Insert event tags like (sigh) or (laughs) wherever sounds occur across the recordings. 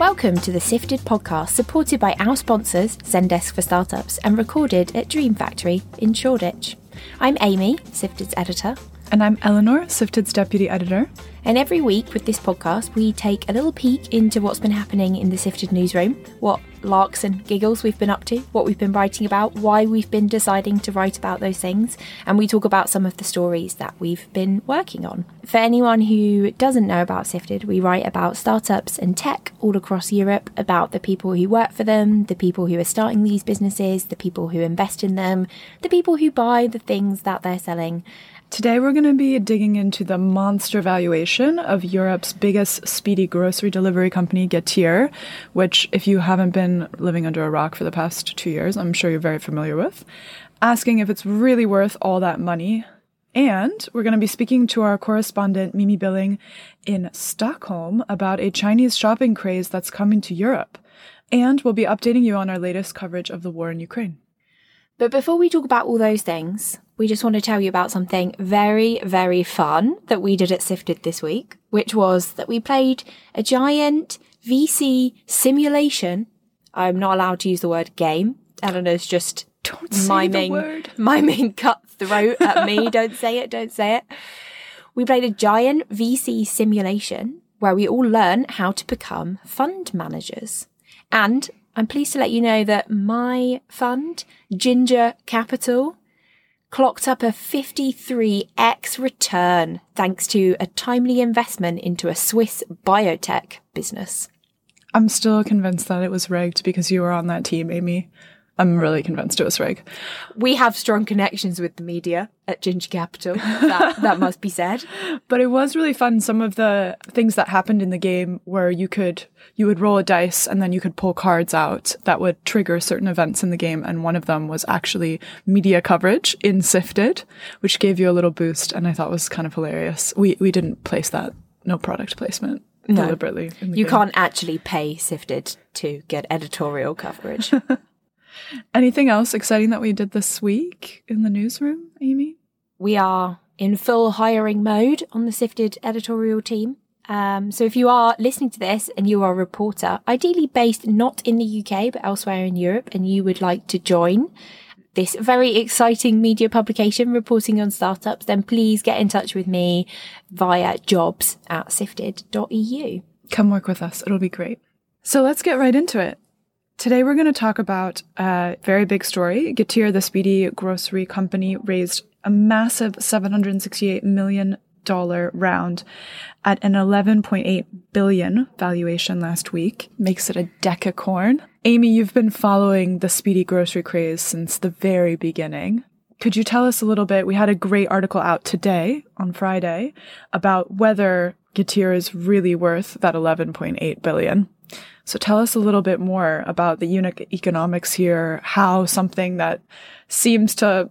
Welcome to the Sifted podcast, supported by our sponsors, Zendesk for Startups, and recorded at Dream Factory in Shoreditch. I'm Amy, Sifted's editor. And I'm Eleanor, Sifted's deputy editor. And every week with this podcast, we take a little peek into what's been happening in the Sifted newsroom, what larks and giggles we've been up to, what we've been writing about, why we've been deciding to write about those things, and we talk about some of the stories that we've been working on. For anyone who doesn't know about Sifted, we write about startups and tech all across Europe, about the people who work for them, the people who are starting these businesses, the people who invest in them, the people who buy the things that they're selling. Today, we're going to be digging into the monster valuation of Europe's biggest speedy grocery delivery company, Getir, which, if you haven't been living under a rock for the past two years, I'm sure you're very familiar with. Asking if it's really worth all that money. And we're going to be speaking to our correspondent, Mimi Billing, in Stockholm about a Chinese shopping craze that's coming to Europe. And we'll be updating you on our latest coverage of the war in Ukraine. But before we talk about all those things, we just want to tell you about something very, very fun that we did at Sifted this week, which was that we played a giant VC simulation. I'm not allowed to use the word game. Eleanor's just (laughs) Don't miming, (laughs) miming cutthroat at me. (laughs) don't say it, don't say it. We played a giant VC simulation where we all learn how to become fund managers. And I'm pleased to let you know that my fund, Ginger Capital, clocked up a 53x return thanks to a timely investment into a Swiss biotech business. I'm still convinced that it was rigged because you were on that team, Amy. I'm really convinced it was rigged. We have strong connections with the media at Ginger Capital. That, (laughs) that must be said. But it was really fun. Some of the things that happened in the game where you could, you would roll a dice and then you could pull cards out that would trigger certain events in the game. And one of them was actually media coverage in Sifted, which gave you a little boost. And I thought was kind of hilarious. We, we didn't place that. No product placement. No. Deliberately. in You game. can't actually pay Sifted to get editorial coverage. (laughs) Anything else exciting that we did this week in the newsroom, Amy? we are in full hiring mode on the Sifted editorial team. Um, so if you are listening to this and you are a reporter, ideally based not in the UK but elsewhere in Europe, and you would like to join this very exciting media publication reporting on startups, then please get in touch with me via jobs at sifted.eu. Come work with us. It'll be great. So let's get right into it. Today we're going to talk about a very big story. Getir, the speedy grocery company, raised a massive $768 million round at an 11.8 billion valuation last week. Makes it a decacorn. Amy, you've been following the speedy grocery craze since the very beginning. Could you tell us a little bit? We had a great article out today on Friday about whether Getir is really worth that 11.8 billion. So tell us a little bit more about the unit economics here, how something that seems to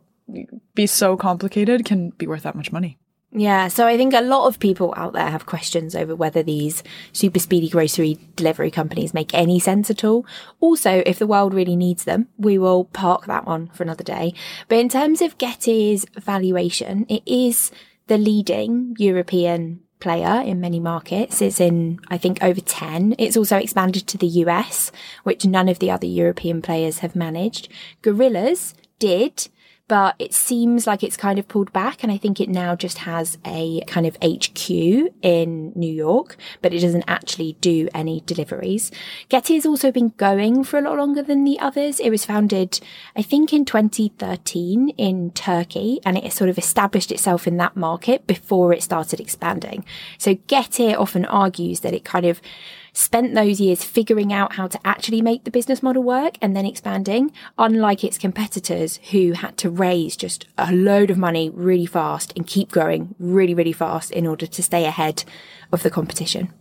be so complicated can be worth that much money. Yeah, so I think a lot of people out there have questions over whether these super speedy grocery delivery companies make any sense at all. Also, if the world really needs them, we will park that one for another day. But in terms of Getir's valuation, it is the leading European player in many markets. It's in, I think, over 10. It's also expanded to the US, which none of the other European players have managed. Gorillas did, but it seems like it's kind of pulled back. And I think it now just has a kind of HQ in New York, but it doesn't actually do any deliveries. Getir has also been going for a lot longer than the others. It was founded, I think, in 2013 in Turkey, and it sort of established itself in that market before it started expanding. So Getir often argues that it kind of spent those years figuring out how to actually make the business model work and then expanding, unlike its competitors who had to raise just a load of money really fast and keep growing really, really fast in order to stay ahead of the competition.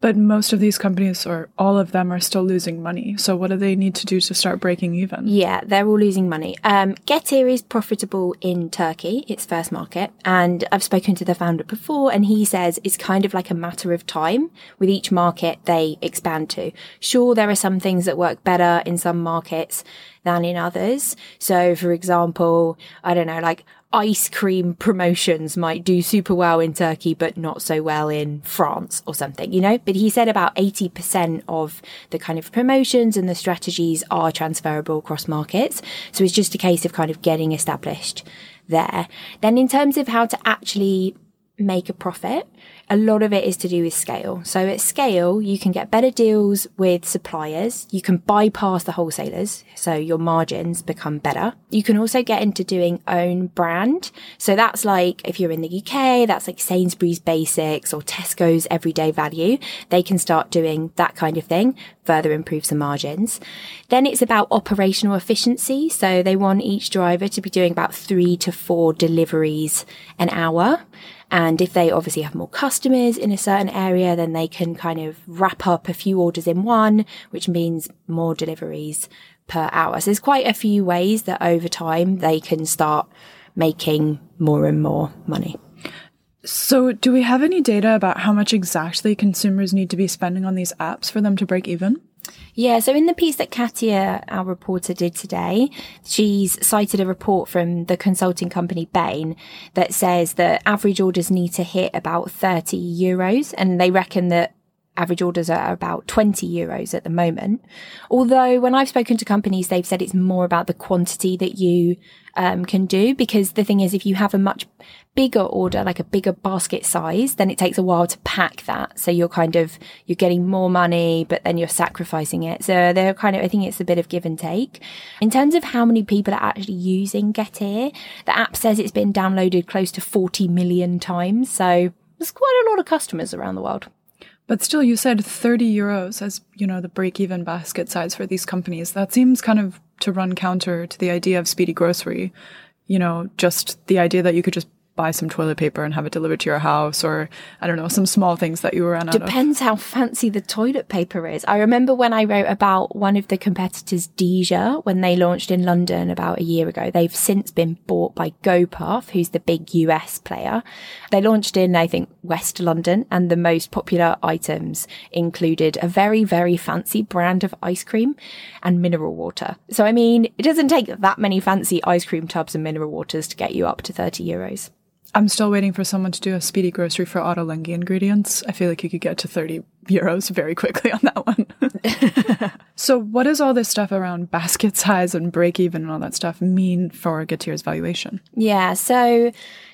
But most of these companies, or all of them, are still losing money. So what do they need to do to start breaking even? Yeah, they're all losing money. Um, Getir is profitable in Turkey, its first market, and I've spoken to the founder before, and he says it's kind of like a matter of time with each market they expand to. Sure, there are some things that work better in some markets than in others. So, for example, I don't know, like ice cream promotions might do super well in Turkey, but not so well in France or something, you know? But he said about 80% of the kind of promotions and the strategies are transferable across markets. So it's just a case of kind of getting established there. Then in terms of how to actually make a profit, a lot of it is to do with scale. So at scale, you can get better deals with suppliers. You can bypass the wholesalers. So your margins become better. You can also get into doing own brand. So that's like, if you're in the UK, that's like Sainsbury's basics or Tesco's everyday value. They can start doing that kind of thing, further improves the margins. Then it's about operational efficiency. So they want each driver to be doing about three to four deliveries an hour. And if they obviously have more customers in a certain area, then they can kind of wrap up a few orders in one, which means more deliveries per hour. So there's quite a few ways that over time they can start making more and more money. So, do we have any data about how much exactly consumers need to be spending on these apps for them to break even? Yeah, so in the piece that Katia, our reporter, did today, she's cited a report from the consulting company Bain that says that average orders need to hit about 30 euros, and they reckon that average orders are about 20 euros at the moment. Although when I've spoken to companies, they've said it's more about the quantity that you um, can do because the thing is, if you have a much bigger order, like a bigger basket size, then it takes a while to pack that. So you're kind of, you're getting more money, but then you're sacrificing it. So they're kind of, I think it's a bit of give and take. In terms of how many people are actually using Getir, the app says it's been downloaded close to 40 million times. So there's quite a lot of customers around the world. But still, you said 30 euros as, you know, the break even basket size for these companies. That seems kind of to run counter to the idea of speedy grocery. You know, just the idea that you could just buy some toilet paper and have it delivered to your house or I don't know, some small things that you ran out Depends of. how fancy the toilet paper is. I remember when I wrote about one of the competitors, Dija, when they launched in London about a year ago. They've since been bought by Gopuff, who's the big US player. They launched in, I think, West London and the most popular items included a very, very fancy brand of ice cream and mineral water. So, I mean, it doesn't take that many fancy ice cream tubs and mineral waters to get you up to 30 euros. I'm still waiting for someone to do a speedy grocery for Ottolenghi ingredients. I feel like you could get to 30 euros very quickly on that one. (laughs) so, what does all this stuff around basket size and break even and all that stuff mean for Getir's valuation? Yeah, so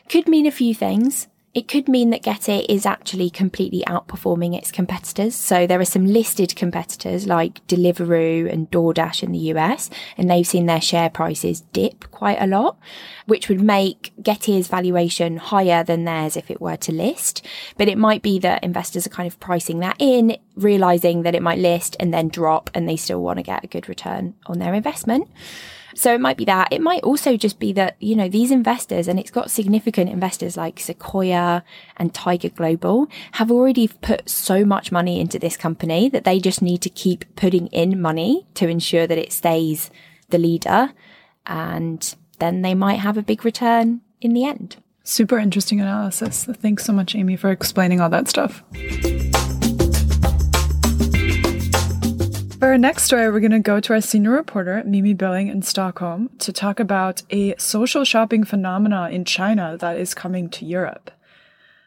could mean a few things. It could mean that Getir is actually completely outperforming its competitors. So there are some listed competitors like Deliveroo and DoorDash in the US, and they've seen their share prices dip quite a lot, which would make Getir's valuation higher than theirs if it were to list. But it might be that investors are kind of pricing that in, realizing that it might list and then drop, and they still want to get a good return on their investment. So it might be that. It might also just be that, you know, these investors, and it's got significant investors like Sequoia and Tiger Global, have already put so much money into this company that they just need to keep putting in money to ensure that it stays the leader. And then they might have a big return in the end. Super interesting analysis. Thanks so much, Amy, for explaining all that stuff. For our next story, we're going to go to our senior reporter, Mimi Billing in Stockholm, to talk about a social shopping phenomena in China that is coming to Europe.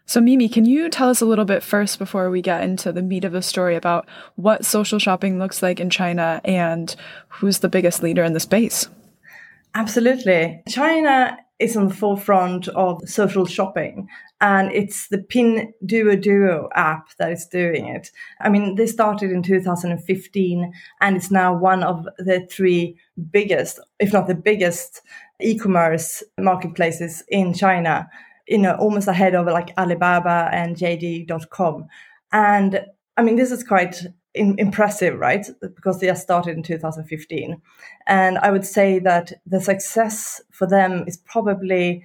So, Mimi, can you tell us a little bit first before we get into the meat of the story about what social shopping looks like in China and who's the biggest leader in the space? Absolutely. China is on the forefront of social shopping and it's the Pinduoduo app that is doing it. I mean, they started in 2015 and it's now one of the three biggest, if not the biggest, e-commerce marketplaces in China. You know, almost ahead of like Alibaba and JD.com. And I mean, this is quite in, impressive, right? Because they just started in 2015. And I would say that the success for them is probably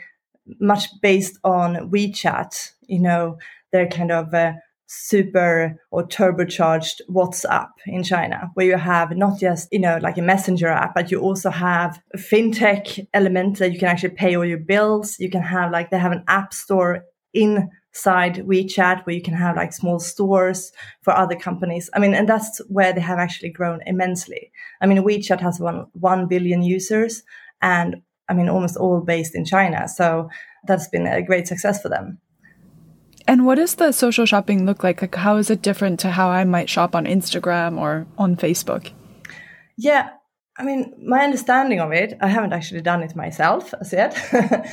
much based on WeChat, you know, their kind of uh, super or turbocharged WhatsApp in China, where you have not just, you know, like a messenger app, but you also have a fintech element that you can actually pay all your bills. You can have like, they have an app store inside WeChat where you can have like small stores for other companies. I mean, and that's where they have actually grown immensely. I mean, WeChat has one, 1 billion users and I mean, almost all based in China. So that's been a great success for them. And what does the social shopping look like? Like, how is it different to how I might shop on Instagram or on Facebook? Yeah, I mean, my understanding of it, I haven't actually done it myself as yet,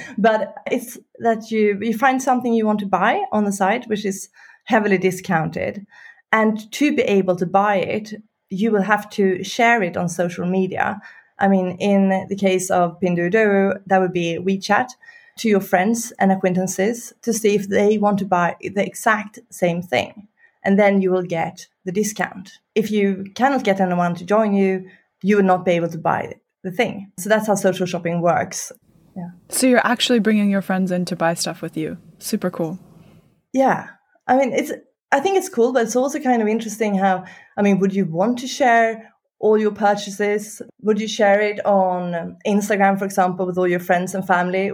(laughs) but it's that you you find something you want to buy on the site, which is heavily discounted, and to be able to buy it, you will have to share it on social media. I mean, in the case of Pinduoduo, that would be WeChat to your friends and acquaintances to see if they want to buy the exact same thing. And then you will get the discount. If you cannot get anyone to join you, you would not be able to buy the thing. So that's how social shopping works. Yeah. So you're actually bringing your friends in to buy stuff with you. Super cool. Yeah. I mean, it's I think it's cool, but it's also kind of interesting how I mean, would you want to share all your purchases? Would you share it on Instagram, for example, with all your friends and family?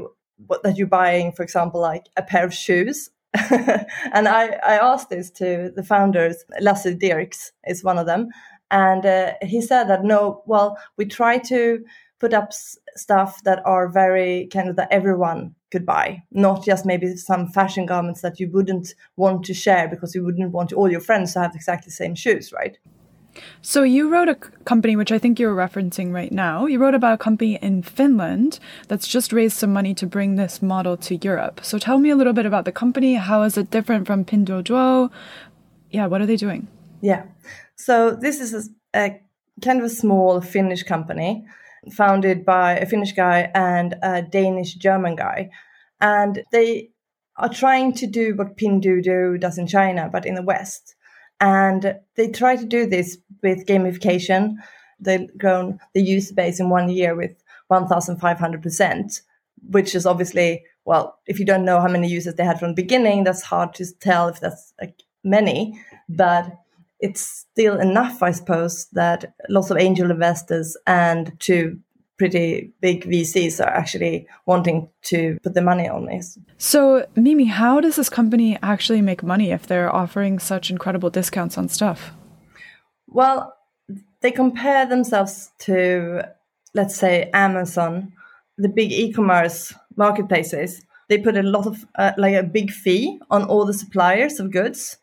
What that you're buying, for example, like a pair of shoes. (laughs) and I, I asked this to the founders. Lasse Dirks is one of them, and uh, he said that no, well, we try to put up s- stuff that are very kind of that everyone could buy, not just maybe some fashion garments that you wouldn't want to share because you wouldn't want all your friends to have exactly the same shoes, right? So you wrote a company, which I think you're referencing right now. You wrote about a company in Finland that's just raised some money to bring this model to Europe. So tell me a little bit about the company. How is it different from Pinduoduo? Yeah, what are they doing? Yeah. So this is a, a kind of a small Finnish company founded by a Finnish guy and a Danish German guy. And they are trying to do what Pinduoduo does in China, but in the West. And they try to do this with gamification. They've grown the user base in one year with 1,500%, which is obviously, well, if you don't know how many users they had from the beginning, that's hard to tell if that's like many. But it's still enough, I suppose, that lots of angel investors and two pretty big VCs are actually wanting to put the money on this. So, Mimi, how does this company actually make money if they're offering such incredible discounts on stuff? Well, they compare themselves to, let's say, Amazon, the big e commerce marketplaces. They put a lot of, uh, like a big fee on all the suppliers of goods,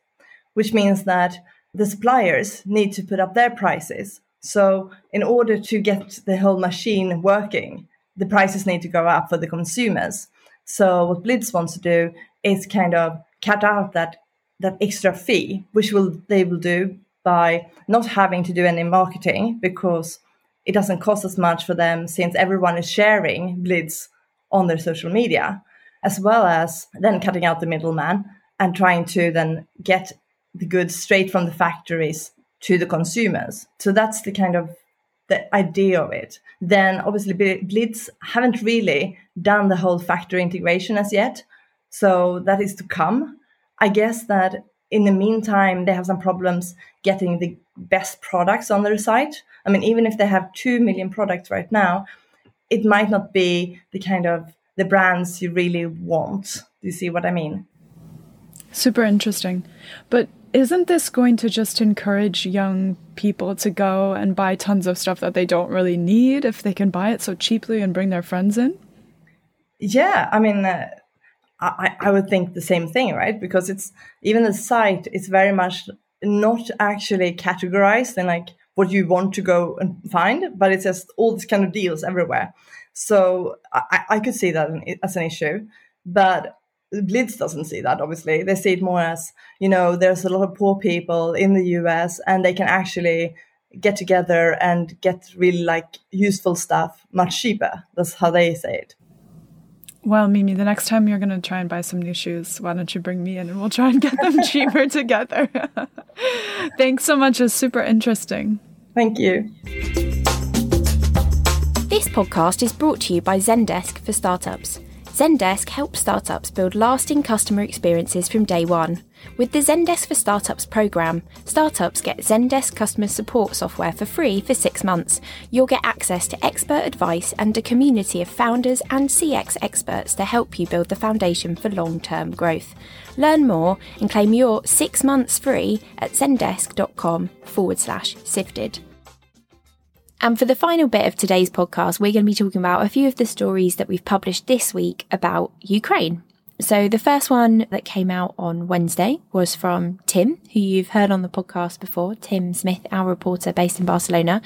which means that the suppliers need to put up their prices. So, in order to get the whole machine working, the prices need to go up for the consumers. So, what Blitz wants to do is kind of cut out that that extra fee, which will they will do by not having to do any marketing because it doesn't cost as much for them since everyone is sharing Blitz on their social media, as well as then cutting out the middleman and trying to then get the goods straight from the factories to the consumers. So that's the kind of the idea of it. Then obviously Blitz haven't really done the whole factory integration as yet. So that is to come. I guess that in the meantime, they have some problems getting the best products on their site. I mean, even if they have 2 million products right now, it might not be the kind of the brands you really want. Do you see what I mean? Super interesting. But isn't this going to just encourage young people to go and buy tons of stuff that they don't really need if they can buy it so cheaply and bring their friends in? Yeah, I mean, uh, I, I would think the same thing, right? Because it's even the site is very much not actually categorized in like what you want to go and find, but it's just all these kind of deals everywhere. So I, I could see that as an issue, but Blitz doesn't see that, obviously. They see it more as, you know, there's a lot of poor people in the US and they can actually get together and get really like useful stuff much cheaper. That's how they say it. Well, Mimi, the next time you're going to try and buy some new shoes, why don't you bring me in and we'll try and get them (laughs) cheaper together? (laughs) Thanks so much. It's super interesting. Thank you. This podcast is brought to you by Zendesk for Startups. Zendesk helps startups build lasting customer experiences from day one. With the Zendesk for Startups program, startups get Zendesk customer support software for free for six months. You'll get access to expert advice and a community of founders and CX experts to help you build the foundation for long term growth. Learn more and claim your six months free at zendesk.com forward slash sifted. And for the final bit of today's podcast, we're going to be talking about a few of the stories that we've published this week about Ukraine. So the first one that came out on Wednesday was from Tim, who you've heard on the podcast before, Tim Smith, our reporter based in Barcelona.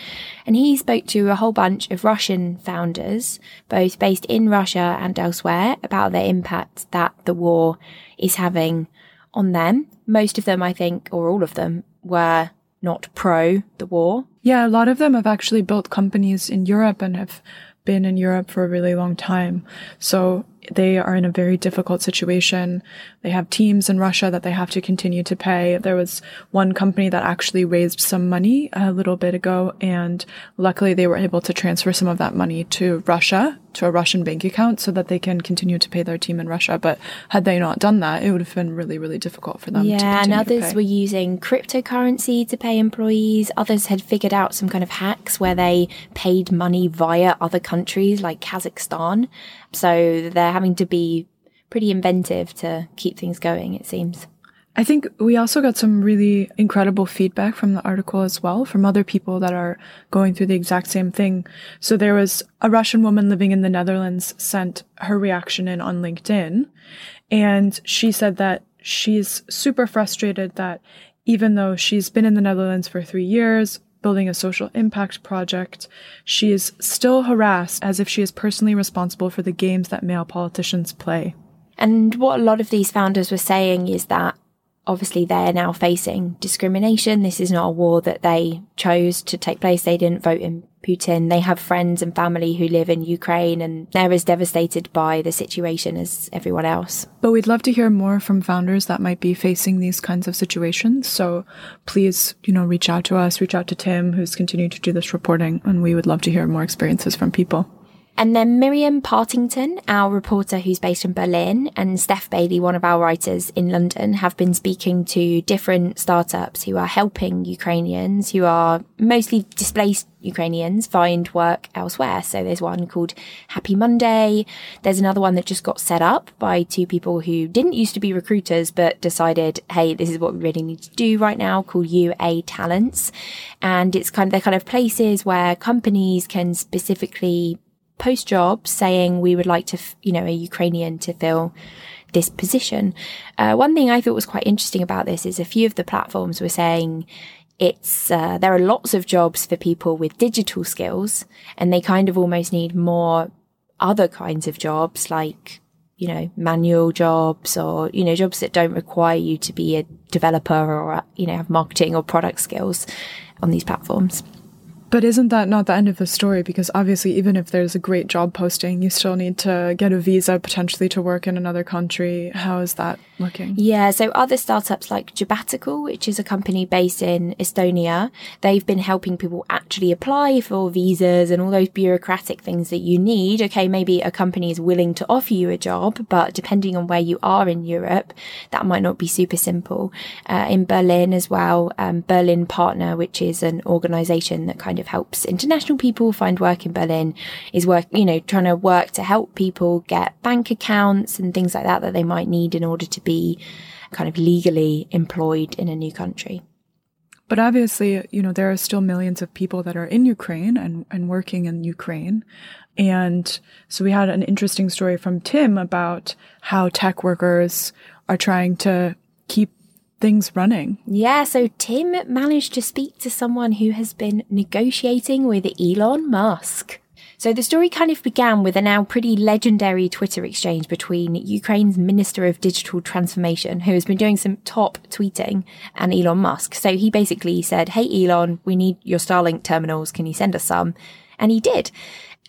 And he spoke to a whole bunch of Russian founders, both based in Russia and elsewhere, about the impact that the war is having on them. Most of them, I think, or all of them, were not pro the war. Yeah, a lot of them have actually built companies in Europe and have been in Europe for a really long time. So they are in a very difficult situation. They have teams in Russia that they have to continue to pay. There was one company that actually raised some money a little bit ago, and luckily they were able to transfer some of that money to Russia, to a Russian bank account, so that they can continue to pay their team in Russia. But had they not done that, it would have been really, really difficult for them. Yeah, and others were using cryptocurrency to pay employees. Others had figured out some kind of hacks where they paid money via other countries like Kazakhstan. So they're having to be pretty inventive to keep things going, it seems. I think we also got some really incredible feedback from the article as well from other people that are going through the exact same thing. So there was a Russian woman living in the Netherlands sent her reaction in on LinkedIn and she said that she's super frustrated that even though she's been in the Netherlands for three years, building a social impact project, she is still harassed as if she is personally responsible for the games that male politicians play. And what a lot of these founders were saying is that obviously they're now facing discrimination. This is not a war that they chose to take place. They didn't vote in Putin. They have friends and family who live in Ukraine and they're as devastated by the situation as everyone else. But we'd love to hear more from founders that might be facing these kinds of situations. So please, you know, reach out to us, reach out to Tim, who's continuing to do this reporting, and we would love to hear more experiences from people. And then Miriam Partington, our reporter who's based in Berlin, and Steph Bailey, one of our writers in London, have been speaking to different startups who are helping Ukrainians who are mostly displaced Ukrainians find work elsewhere. So there's one called Happy Monday. There's another one that just got set up by two people who didn't used to be recruiters, but decided, hey, this is what we really need to do right now called UA Talents. And it's kind of, they're kind of places where companies can specifically post jobs saying we would like to, you know, a Ukrainian to fill this position. Uh, one thing I thought was quite interesting about this is a few of the platforms were saying it's uh, there are lots of jobs for people with digital skills, and they kind of almost need more other kinds of jobs like you know manual jobs or you know jobs that don't require you to be a developer or you know have marketing or product skills on these platforms. But isn't that not the end of the story? Because obviously, even if there's a great job posting, you still need to get a visa potentially to work in another country. How is that looking? Yeah, so other startups like Jobbatical, which is a company based in Estonia, they've been helping people actually apply for visas and all those bureaucratic things that you need. Okay, maybe a company is willing to offer you a job, but depending on where you are in Europe, that might not be super simple. Uh, in Berlin as well, um, Berlin Partner, which is an organization that kind kind of helps international people find work in Berlin is work, you know, trying to work to help people get bank accounts and things like that that they might need in order to be kind of legally employed in a new country. But obviously, you know, there are still millions of people that are in Ukraine and, and working in Ukraine. And so we had an interesting story from Tim about how tech workers are trying to keep things running. Yeah, so Tim managed to speak to someone who has been negotiating with Elon Musk. So the story kind of began with a now pretty legendary Twitter exchange between Ukraine's Minister of Digital Transformation, who has been doing some top tweeting, and Elon Musk. So he basically said, Hey Elon, we need your Starlink terminals. Can you send us some? And he did.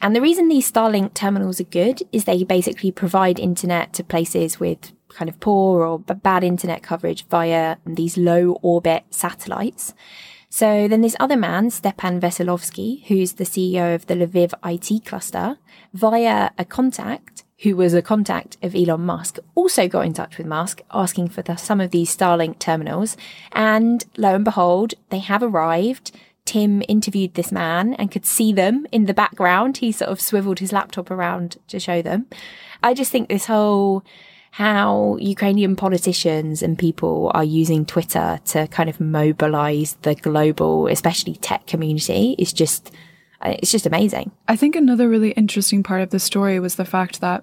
And the reason these Starlink terminals are good is they basically provide internet to places with kind of poor or bad internet coverage via these low orbit satellites. So then this other man, Stepan Veselovsky, who's the CEO of the Lviv IT cluster, via a contact who was a contact of Elon Musk, also got in touch with Musk asking for the, some of these Starlink terminals. And lo and behold, they have arrived. Tim interviewed this man and could see them in the background. He sort of swiveled his laptop around to show them. I just think this whole how Ukrainian politicians and people are using Twitter to kind of mobilize the global, especially tech community is just Uh, It's just amazing. I think another really interesting part of the story was the fact that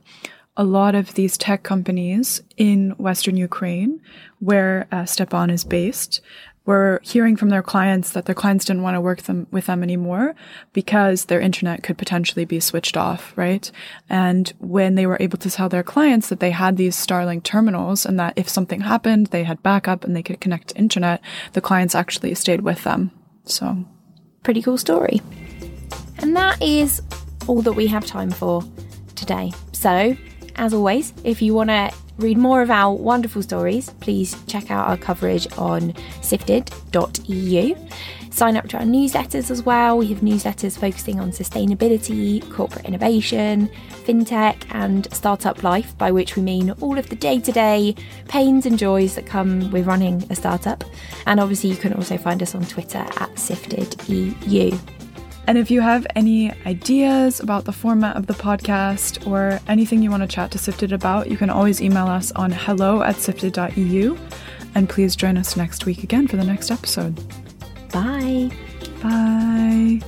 a lot of these tech companies in Western Ukraine, where uh, Stepan is based, were hearing from their clients that their clients didn't want to work them, with them anymore because their internet could potentially be switched off, right? And when they were able to tell their clients that they had these Starlink terminals and that if something happened, they had backup and they could connect to internet, the clients actually stayed with them. So Pretty cool story. And that is all that we have time for today. So, as always, if you want to read more of our wonderful stories, please check out our coverage on sifted.eu. Sign up to our newsletters as well. We have newsletters focusing on sustainability, corporate innovation, fintech, and startup life, by which we mean all of the day to day pains and joys that come with running a startup. And obviously, you can also find us on Twitter at siftedeu. And if you have any ideas about the format of the podcast or anything you want to chat to Sifted about, you can always email us on hello at sifted.eu. And please join us next week again for the next episode. Bye. Bye.